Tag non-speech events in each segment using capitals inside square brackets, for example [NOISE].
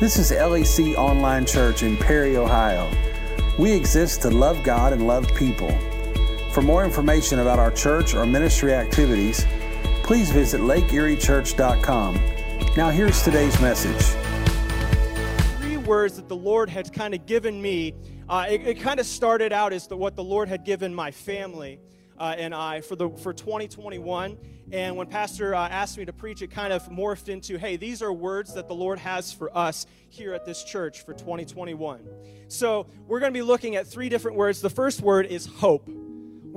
This is LEC Online Church in Perry, Ohio. We exist to love God and love people. For more information about our church or ministry activities, please visit lakeeriechurch.com. Now, here's today's message. Three words that the Lord had kind of given me. Uh, it, it kind of started out as the, what the Lord had given my family uh, and I for the for 2021. And when Pastor uh, asked me to preach, it kind of morphed into, hey, these are words that the Lord has for us here at this church for 2021. So we're going to be looking at three different words. The first word is hope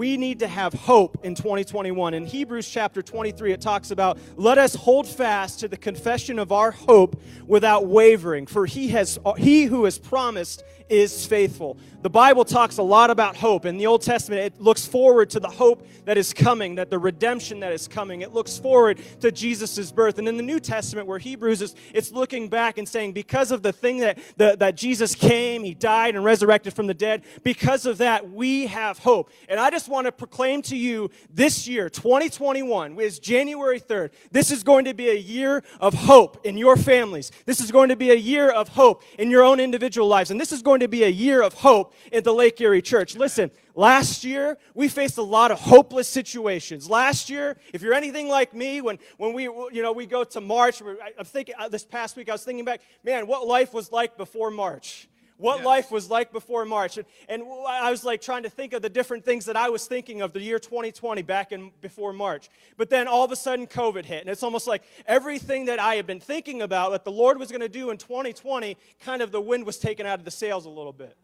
we need to have hope in 2021. In Hebrews chapter 23, it talks about, let us hold fast to the confession of our hope without wavering, for he, has, he who has promised is faithful. The Bible talks a lot about hope. In the Old Testament, it looks forward to the hope that is coming, that the redemption that is coming. It looks forward to Jesus' birth. And in the New Testament, where Hebrews is, it's looking back and saying, because of the thing that, the, that Jesus came, he died and resurrected from the dead, because of that, we have hope. And I just want to proclaim to you this year, 2021, is January 3rd. This is going to be a year of hope in your families. This is going to be a year of hope in your own individual lives. And this is going to be a year of hope at the Lake Erie Church. Listen, last year we faced a lot of hopeless situations. Last year, if you're anything like me, when, when we, you know, we go to March, I'm thinking, uh, this past week I was thinking back, man, what life was like before March what yes. life was like before March. And, and, I was like trying to think of the different things that I was thinking of the year 2020 back in before March. But then all of a sudden COVID hit. And it's almost like everything that I had been thinking about that the Lord was going to do in 2020, kind of the wind was taken out of the sails a little bit.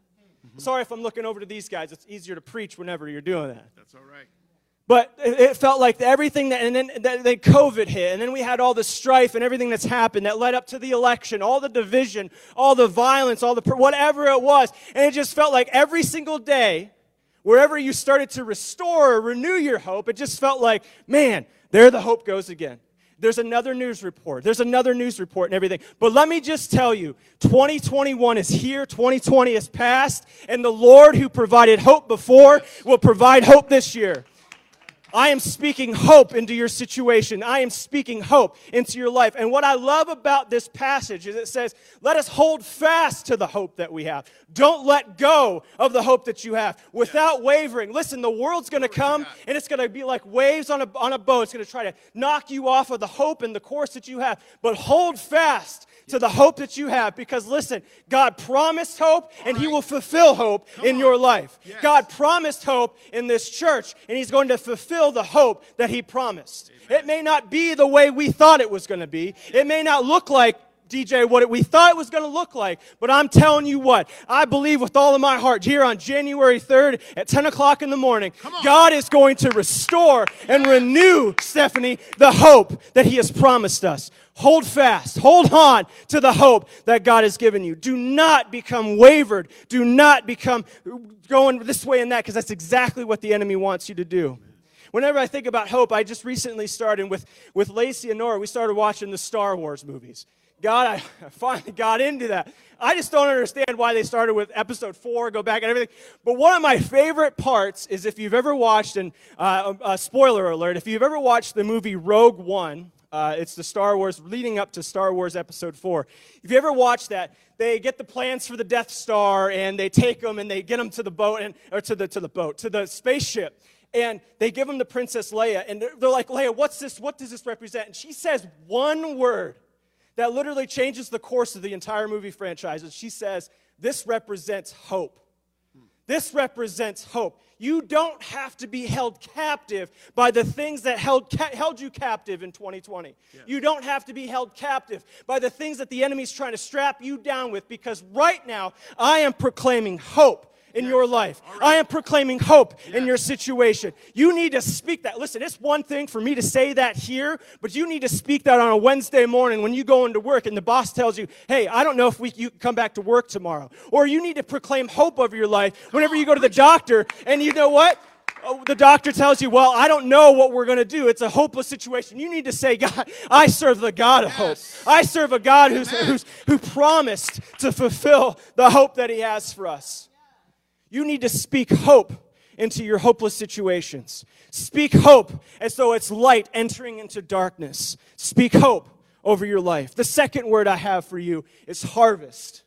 Mm-hmm. Sorry if I'm looking over to these guys. It's easier to preach whenever you're doing that. That's all right. But it felt like everything that, and then, then COVID hit, and then we had all the strife and everything that's happened that led up to the election, all the division, all the violence, all the, whatever it was. And it just felt like every single day, wherever you started to restore or renew your hope, it just felt like, man, there the hope goes again. There's another news report. There's another news report and everything. But let me just tell you 2021 is here, 2020 is past, and the Lord who provided hope before will provide hope this year. I am speaking hope into your situation. I am speaking hope into your life. And what I love about this passage is it says, let us hold fast to the hope that we have. Don't let go of the hope that you have without wavering. Listen, the world's going to come and it's going to be like waves on a, on a boat. It's going to try to knock you off of the hope and the course that you have. But hold fast to the hope that you have because listen, God promised hope and He will fulfill hope in your life. God promised hope in this church and He's going to fulfill the hope that He promised. It may not be the way we thought it was going to be, it may not look like DJ, what we thought it was going to look like. But I'm telling you what, I believe with all of my heart here on January 3rd at 10 o'clock in the morning, God is going to restore and renew, Stephanie, the hope that He has promised us. Hold fast, hold on to the hope that God has given you. Do not become wavered. Do not become going this way and that, because that's exactly what the enemy wants you to do. Whenever I think about hope, I just recently started with, with Lacey and Nora, we started watching the Star Wars movies. God, I [LAUGHS] finally got into that. I just don't understand why they started with episode four, go back and everything. But one of my favorite parts is if you've ever watched, and uh, uh, spoiler alert, if you've ever watched the movie Rogue One, uh, it's the Star Wars, leading up to Star Wars Episode 4. If you ever watched that, they get the plans for the Death Star and they take them and they get them to the boat, and, or to the, to the boat, to the spaceship. And they give them to Princess Leia, and they're, they're like, Leia, what's this? What does this represent? And she says one word that literally changes the course of the entire movie franchise. And she says, This represents hope. This represents hope. You don't have to be held captive by the things that held, ca- held you captive in 2020. Yes. You don't have to be held captive by the things that the enemy's trying to strap you down with because right now I am proclaiming hope in yes. your life. Right. I am proclaiming hope yes. in your situation. You need to speak that. Listen, it's one thing for me to say that here, but you need to speak that on a Wednesday morning when you go into work and the boss tells you, hey, I don't know if we, you can come back to work tomorrow. Or you need to proclaim hope over your life whenever you go to the doctor and you know what? Oh, the doctor tells you, Well, I don't know what we're going to do. It's a hopeless situation. You need to say, God, I serve the God of hope. I serve a God who's, who's, who promised to fulfill the hope that He has for us. You need to speak hope into your hopeless situations. Speak hope as though it's light entering into darkness. Speak hope over your life. The second word I have for you is harvest.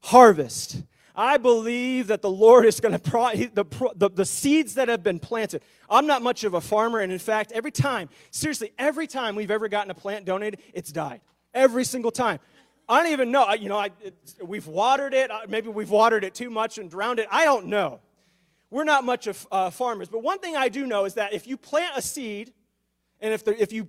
Harvest. I believe that the Lord is going to, pro- the, the, the seeds that have been planted. I'm not much of a farmer, and in fact, every time, seriously, every time we've ever gotten a plant donated, it's died. Every single time. I don't even know. You know, I, we've watered it. Maybe we've watered it too much and drowned it. I don't know. We're not much of uh, farmers. But one thing I do know is that if you plant a seed, and if, the, if you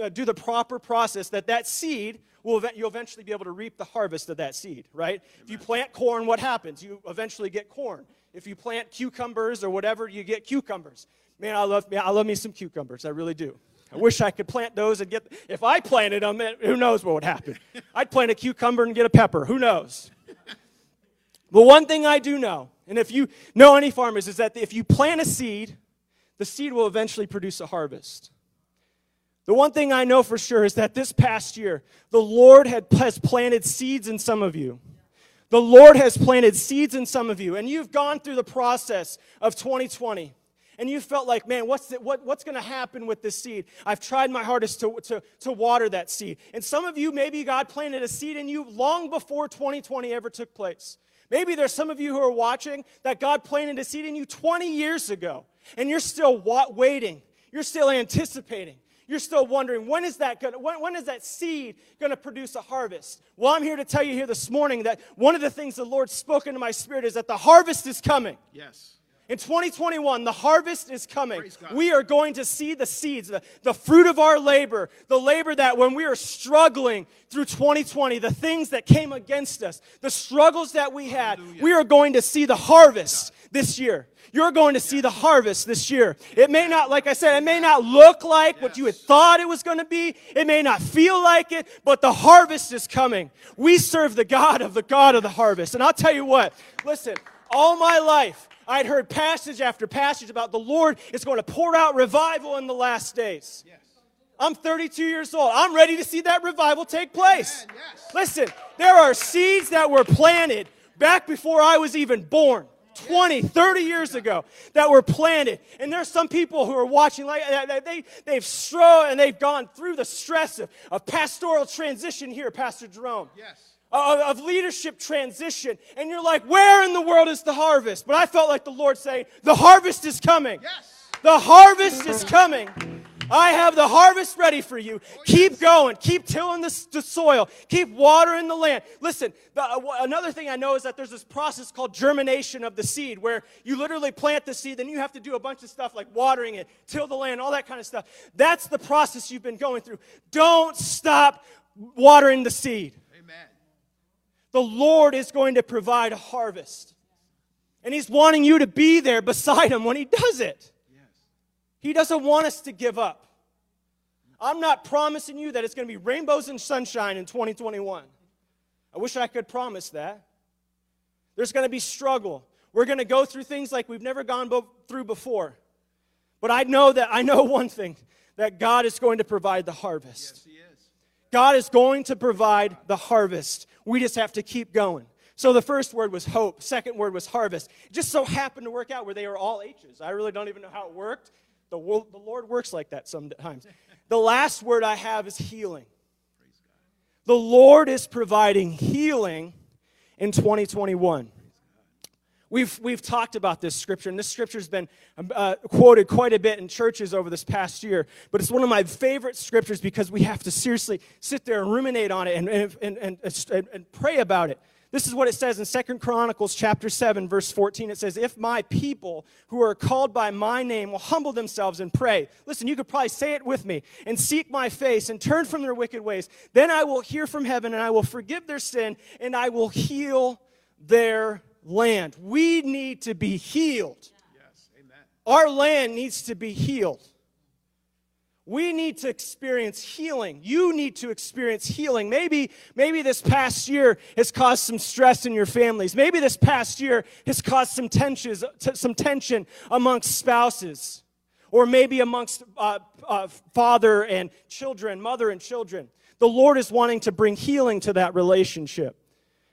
uh, do the proper process, that that seed will you'll eventually be able to reap the harvest of that seed, right? Amen. If you plant corn, what happens? You eventually get corn. If you plant cucumbers or whatever, you get cucumbers. Man, I love, man, I love me some cucumbers. I really do. I wish I could plant those and get, if I planted them, who knows what would happen. I'd plant a cucumber and get a pepper. Who knows? But one thing I do know, and if you know any farmers, is that if you plant a seed, the seed will eventually produce a harvest. The one thing I know for sure is that this past year, the Lord had, has planted seeds in some of you. The Lord has planted seeds in some of you, and you've gone through the process of 2020 and you felt like, man, what's, what, what's going to happen with this seed? I've tried my hardest to, to, to water that seed. And some of you, maybe God planted a seed in you long before 2020 ever took place. Maybe there's some of you who are watching that God planted a seed in you 20 years ago, and you're still wa- waiting. You're still anticipating. You're still wondering when is that going when, when is that seed going to produce a harvest? Well, I'm here to tell you here this morning that one of the things the Lord spoke into my spirit is that the harvest is coming. Yes. In 2021, the harvest is coming. We are going to see the seeds, the, the fruit of our labor, the labor that when we are struggling through 2020, the things that came against us, the struggles that we had, Hallelujah. we are going to see the harvest this year. You're going to see the harvest this year. It may not, like I said, it may not look like yes. what you had thought it was going to be. It may not feel like it, but the harvest is coming. We serve the God of the God of the harvest. And I'll tell you what, listen, all my life, I'd heard passage after passage about the Lord is going to pour out revival in the last days. Yes. I'm 32 years old. I'm ready to see that revival take place. yes. Listen, there are seeds that were planted back before I was even born. 20, 30 years ago that were planted. And there's some people who are watching, like they, they've strode and they've gone through the stress of, of pastoral transition here, Pastor Jerome. Yes of, leadership transition, and you're like, where in the world is the harvest? But I felt like the Lord saying, the harvest is coming. Yes. The harvest is coming. I have the harvest ready for you. Oh, keep going. Keep tilling the, the, soil. Keep watering the land. Listen, the, uh, another thing I know is that there's this process called germination of the seed where you literally plant the seed, then you have to do a bunch of stuff like watering it, till the land, all that kind of stuff. That's the process you've been going through. Don't stop watering the seed. The Lord is going to provide a harvest. And He's wanting you to be there beside Him when He does it. Yes. He doesn't want us to give up. I'm not promising you that it's going to be rainbows and sunshine in 2021. I wish I could promise that. There's going to be struggle. We're going to go through things like we've never gone bo- through before. But I know that I know [LAUGHS] one thing that God is going to provide the harvest. Yes, He is. God is going to provide the harvest. We just have to keep going. So the first word was hope, second word was harvest. It just so happened to work out where they were all H's. I really don't even know how it worked. The, the Lord works like that sometimes. The last word I have is healing. The Lord is providing healing in 2021. We've, we've talked about this scripture, and this scripture has been uh, quoted quite a bit in churches over this past year. But it's one of my favorite scriptures because we have to seriously sit there and ruminate on it and, and, and, and, and pray about it. This is what it says in Second Chronicles chapter 7 verse 14 it says if my people who are called by my name will humble themselves and pray listen you could probably say it with me and seek my face and turn from their wicked ways then I will hear from heaven and I will forgive their sin and I will heal their land. We need to be healed. Yes, amen. Our land needs to be healed. We need to experience healing. You need to experience healing. Maybe, maybe this past year has caused some stress in your families. Maybe this past year has caused some tensions, some tension amongst spouses, or maybe amongst uh, uh, father and children, mother and children. The Lord is wanting to bring healing to that relationship.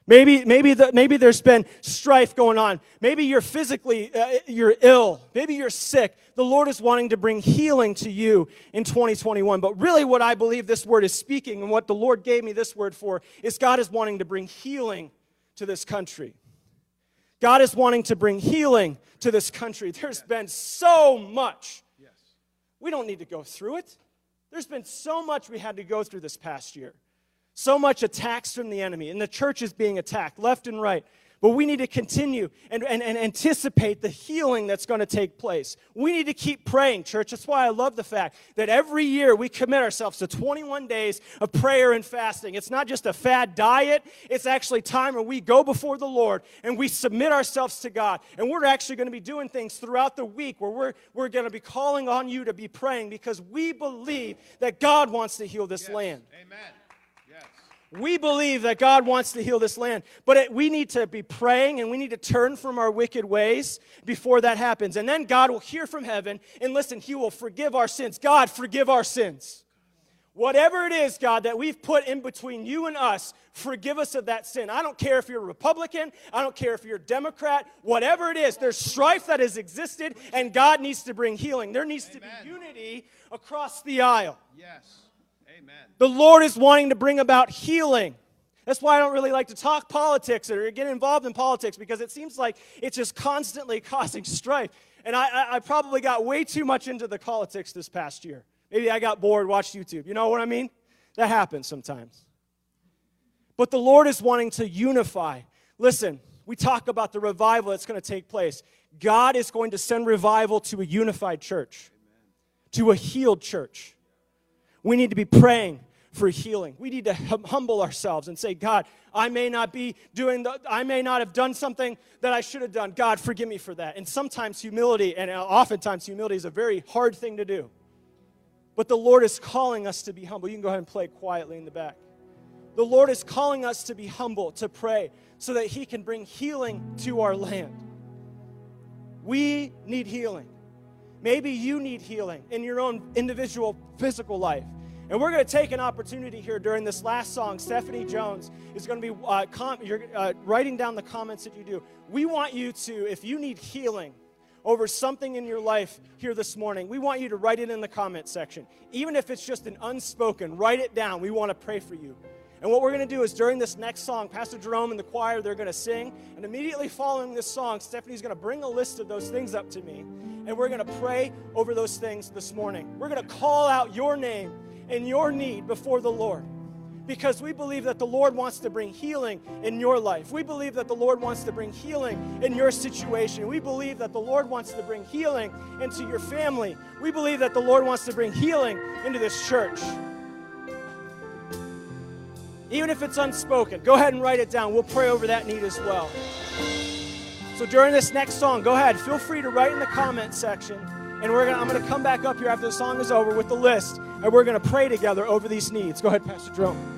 Maybe, maybe, the, maybe there's been strife going on. Maybe you're physically, uh, you're ill. Maybe you're sick. The Lord is wanting to bring healing to you in 2021. But really what I believe this word is speaking and what the Lord gave me this word for is God is wanting to bring healing to this country. God is wanting to bring healing to this country. There's been so much. Yes. We don't need to go through it. There's been so much we had to go through this past year. So much attacks from the enemy, and the church is being attacked left and right. But we need to continue and, and, and anticipate the healing that's going to take place. We need to keep praying, church. That's why I love the fact that every year we commit ourselves to 21 days of prayer and fasting. It's not just a fad diet, it's actually time where we go before the Lord and we submit ourselves to God. And we're actually going to be doing things throughout the week where we're, we're going to be calling on you to be praying because we believe that God wants to heal this Yes. land. Amen. We believe that God wants to heal this land, but it, we need to be praying and we need to turn from our wicked ways before that happens. And then God will hear from heaven and listen, He will forgive our sins. God, forgive our sins. Whatever it is, God, that we've put in between you and us, forgive us of that sin. I don't care if you're a Republican, I don't care if you're a Democrat, whatever it is, there's strife that has existed, and God needs to bring healing. There needs to be unity across the aisle. Yes. Amen. The Lord is wanting to bring about healing. That's why I don't really like to talk politics or get involved in politics because it seems like it's just constantly [LAUGHS] causing strife. And I, I, I probably got way too much into the politics this past year. Maybe I got bored, watched YouTube. You know what I mean? That happens sometimes. But the Lord is wanting to unify. Listen, we talk about the revival that's going to take place. God is going to send revival to a unified church, to a healed church. We need to be praying for healing. We need to hum- humble ourselves and say, God, I may not be doing the, I may not have done something that I should have done. God, forgive me for that. And sometimes humility, and uh, oftentimes humility is a very hard thing to do. But the Lord is calling us to be humble. You can go ahead and play quietly in the back. The Lord is calling us to be humble, to pray, so that He can bring healing to our land. We need healing. Maybe you need healing in your own individual physical life. And we're going to take an opportunity here during this last song. Stephanie Jones is going to be uh, com- you're, uh, writing down the comments that you do. We want you to, if you need healing over something in your life here this morning, we want you to write it in the comment section. Even if it's just an unspoken, write it down. We want to pray for you. And what we're going to do is during this next song, Pastor Jerome and the choir, they're going to sing. And immediately following this song, Stephanie's going to bring a list of those things up to me. And we're going to pray over those things this morning. We're going to call out your name and your need before the Lord. Because we believe that the Lord wants to bring healing in your life. We believe that the Lord wants to bring healing in your situation. We believe that the Lord wants to bring healing into your family. We believe that the Lord wants to bring healing into this church even if it's unspoken. Go ahead and write it down. We'll pray over that need as well. So during this next song, go ahead. Feel free to write in the comment section. And we're gonna, I'm going to come back up here after the song is over with the list, and we're going to pray together over these needs. Go ahead, Pastor Jerome.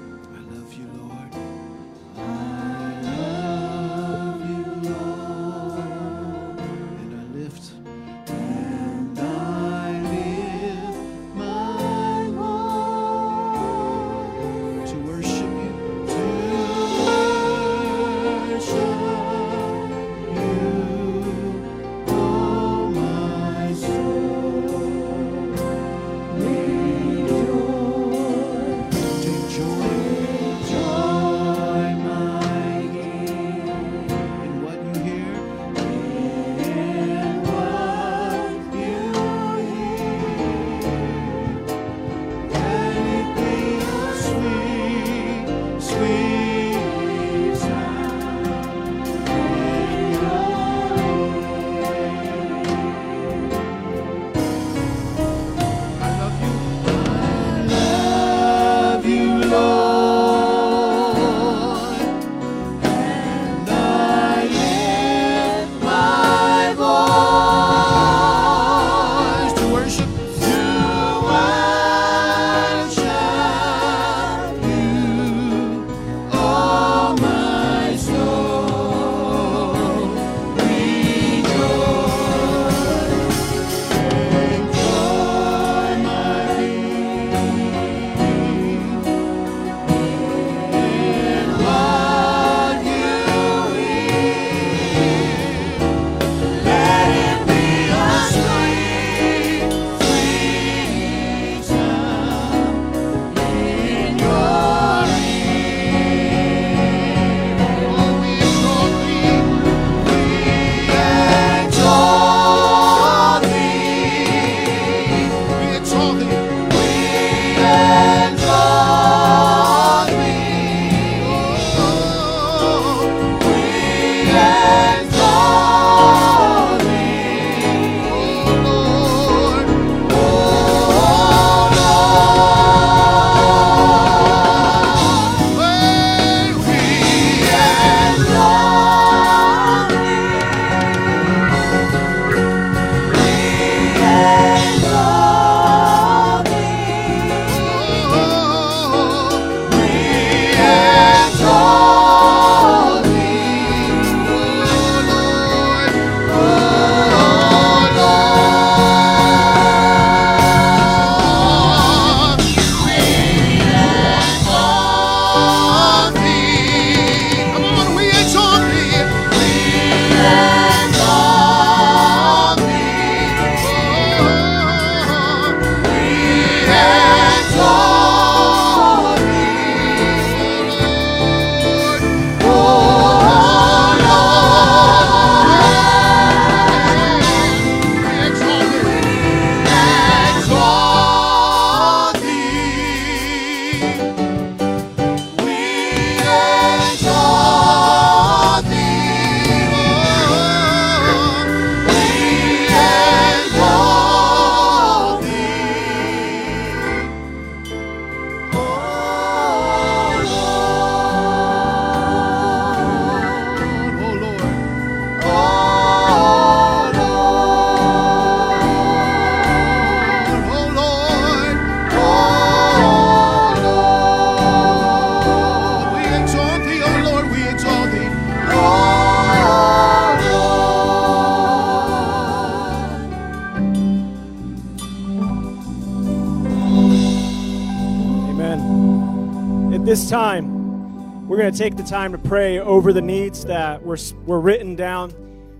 Time, we're going to take the time to pray over the needs that were, were written down.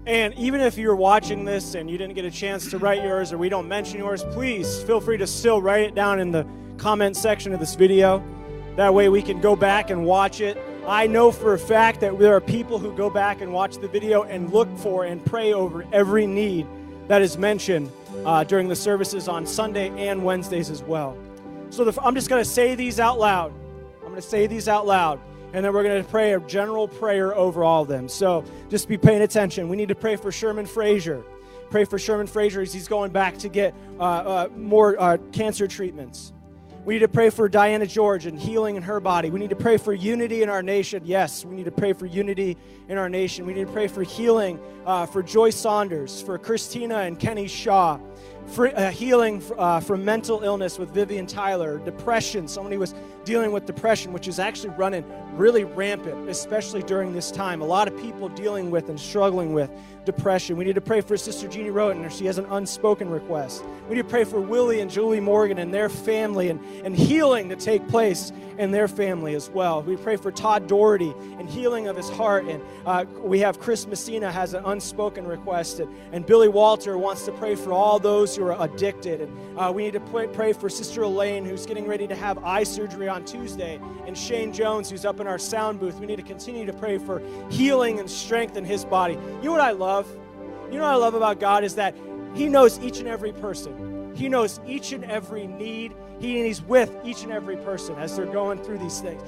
And even if you're watching this and you didn't get a chance to write yours or we don't mention yours, please feel free to still write it down in the comment section of this video. That way we can go back and watch it. I know for a fact that there are people who go back and watch the video and look for and pray over every need that is mentioned uh, during the services on Sunday and Wednesdays as well. So the, I'm just going to say these out loud. To say these out loud, and then we're going to pray a general prayer over all of them. So just be paying attention. We need to pray for Sherman Frazier. Pray for Sherman Frazier as he's going back to get uh, uh, more uh, cancer treatments. We need to pray for Diana George and healing in her body. We need to pray for unity in our nation. Yes, we need to pray for unity in our nation. We need to pray for healing uh, for Joy Saunders, for Christina and Kenny Shaw, for uh, healing uh, from mental illness with Vivian Tyler, depression. Somebody was dealing with depression, which is actually running really rampant, especially during this time. A lot of people dealing with and struggling with depression. We need to pray for Sister Jeannie Roten, she has an unspoken request. We need to pray for Willie and Julie Morgan and their family and, and healing to take place in their family as well. We pray for Todd Doherty and healing of his heart. And uh, we have Chris Messina has an unspoken request. And, and, Billy Walter wants to pray for all those who are addicted. And uh, we need to pray, pray for Sister Elaine, who's getting ready to have eye surgery on Tuesday, and Shane Jones, who's up in our sound booth. We need to continue to pray for healing and strength in his body. You know what I love? You know what I love about God is that He knows each and every person. He knows each and every need. He, and He's with each and every person as they're going through these things.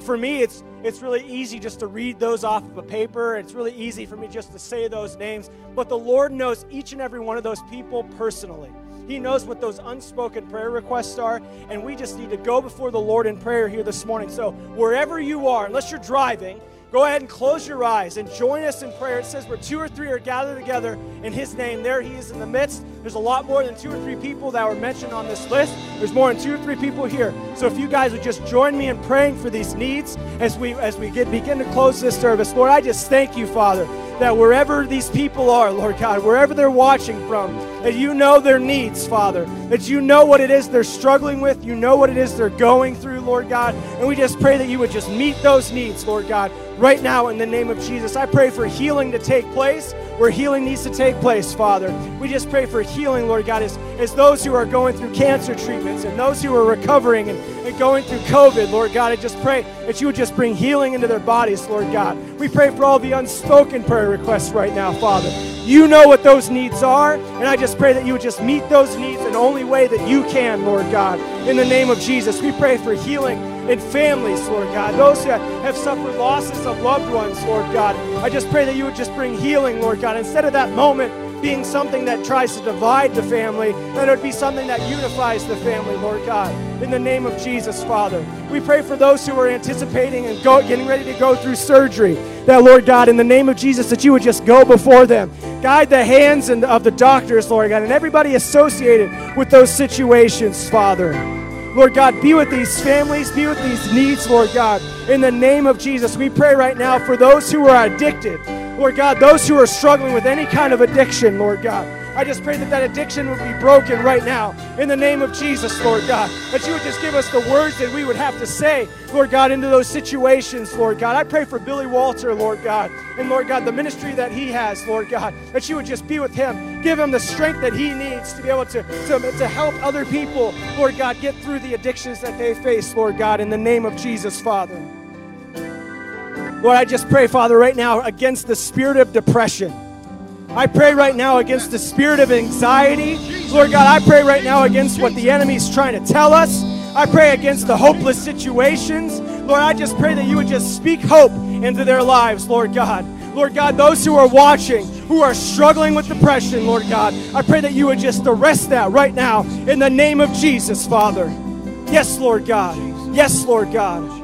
For me, it's it's really easy just to read those off of a paper. It's really easy for me just to say those names. But the Lord knows each and every one of those people personally. He knows what those unspoken prayer requests are, and we just need to go before the Lord in prayer here this morning. So, wherever you are, unless you're driving, go ahead and close your eyes and join us in prayer. It says, Where two or three are gathered together in His name, there He is in the midst. There's a lot more than two or three people that were mentioned on this list. There's more than two or three people here. So if you guys would just join me in praying for these needs as we as we get, begin to close this service, Lord, I just thank you, Father, that wherever these people are, Lord God, wherever they're watching from, that you know their needs, Father, that you know what it is they're struggling with, you know what it is they're going through, Lord God, and we just pray that you would just meet those needs, Lord God, right now in the name of Jesus. I pray for healing to take place where healing needs to take place, Father. We just pray for healing, Lord God, as, as those who are going through cancer treatments and those who are recovering and, and going through COVID, Lord God. I just pray that you would just bring healing into their bodies, Lord God. We pray for all the unspoken prayer requests right now, Father. You know what those needs are, and I just pray that you would just meet those needs in the only way that you can, Lord God. In the name of Jesus, we pray for healing in families, Lord God. Those that have suffered losses of loved ones, Lord God. I just pray that you would just bring healing, Lord God. Instead of that moment being something that tries to divide the family, that it would be something that unifies the family, Lord God. In the name of Jesus, Father. We pray for those who are anticipating and go, getting ready to go through surgery, that, Lord God, in the name of Jesus, that you would just go before them. Guide the hands and of the doctors, Lord God, and everybody associated with those situations, Father. Lord God, be with these families, be with these needs, Lord God. In the name of Jesus, we pray right now for those who are addicted. Lord God, those who are struggling with any kind of addiction, Lord God. I just pray that that addiction would be broken right now in the name of Jesus, Lord God. That you would just give us the words that we would have to say, Lord God, into those situations, Lord God. I pray for Billy Walter, Lord God, and Lord God, the ministry that he has, Lord God, that you would just be with him. Give him the strength that he needs to be able to, to, to help other people, Lord God, get through the addictions that they face, Lord God, in the name of Jesus, Father. Lord, I just pray, Father, right now against the spirit of depression. I pray right now against the spirit of anxiety. Lord God, I pray right now against what the enemy's trying to tell us. I pray against the hopeless situations. Lord, I just pray that you would just speak hope into their lives, Lord God. Lord God, those who are watching, who are struggling with depression, Lord God, I pray that you would just arrest that right now in the name of Jesus, Father. Yes, Lord God. Yes, Lord God.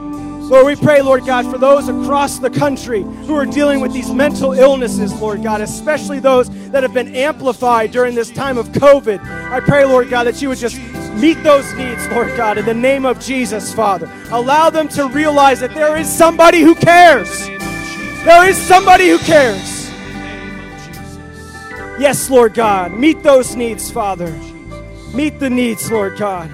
Lord, we pray, Lord God, for those across the country who are dealing with these mental illnesses, Lord God, especially those that have been amplified during this time of COVID. I pray, Lord God, that you would just meet those needs, Lord God, in the name of Jesus, Father. Allow them to realize that there is somebody who cares. There is somebody who cares. Yes, Lord God. Meet those needs, Father. Meet the needs, Lord God.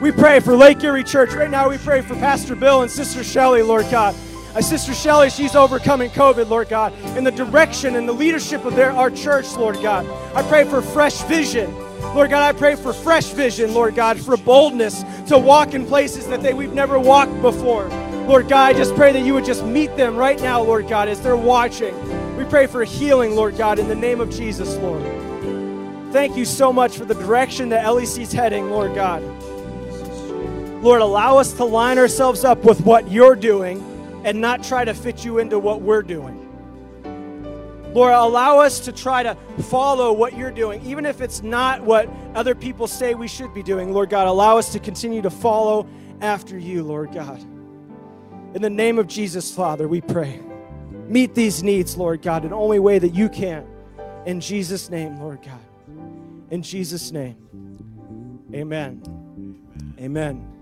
We pray for Lake Erie Church. Right now, we pray for Pastor Bill and Sister Shelley, Lord God. Uh, Sister Shelley, she's overcoming COVID, Lord God, in the direction and the leadership of their, our church, Lord God. I pray for fresh vision. Lord God, I pray for fresh vision, Lord God, for boldness to walk in places that they, we've never walked before. Lord God, I just pray that you would just meet them right now, Lord God, as they're watching. We pray for healing, Lord God, in the name of Jesus, Lord. Thank you so much for the direction that LEC's heading, Lord God. Lord, allow us to line ourselves up with what you're doing and not try to fit you into what we're doing. Lord, allow us to try to follow what you're doing, even if it's not what other people say we should be doing. Lord God, allow us to continue to follow after you, Lord God. In the name of Jesus, Father, we pray. Meet these needs, Lord God, in the only way that you can. In Jesus' name, Lord God. In Jesus' name. Amen. Amen.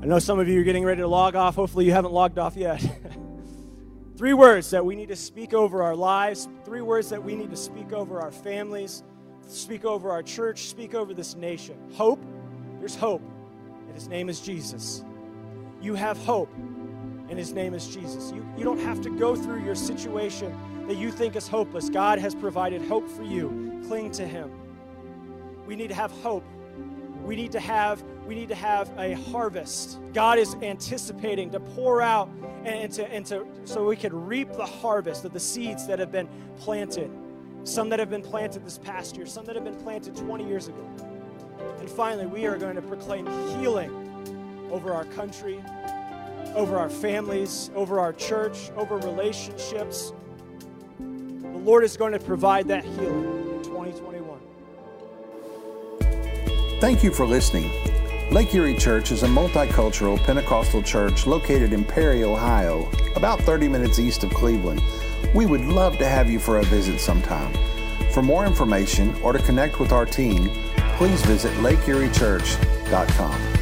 I know some of you are getting ready to log off. Hopefully, you haven't logged off yet. [LAUGHS] three words that we need to speak over our lives, three words that we need to speak over our families, speak over our church, speak over this nation. Hope. There's hope, and his name is Jesus. You have hope, and his name is Jesus. You, you don't have to go through your situation that you think is hopeless. God has provided hope for you. Cling to him. We need to have hope. We need to have we need to have a harvest. God is anticipating to pour out and to, and to so we can reap the harvest of the seeds that have been planted. Some that have been planted this past year, some that have been planted 20 years ago. And finally, we are going to proclaim healing over our country, over our families, over our church, over relationships. The Lord is going to provide that healing in 2021. Thank you for listening. Lake Erie Church is a multicultural Pentecostal church located in Perry, Ohio, about 30 minutes east of Cleveland. We would love to have you for a visit sometime. For more information or to connect with our team, please visit lakeeriechurch.com.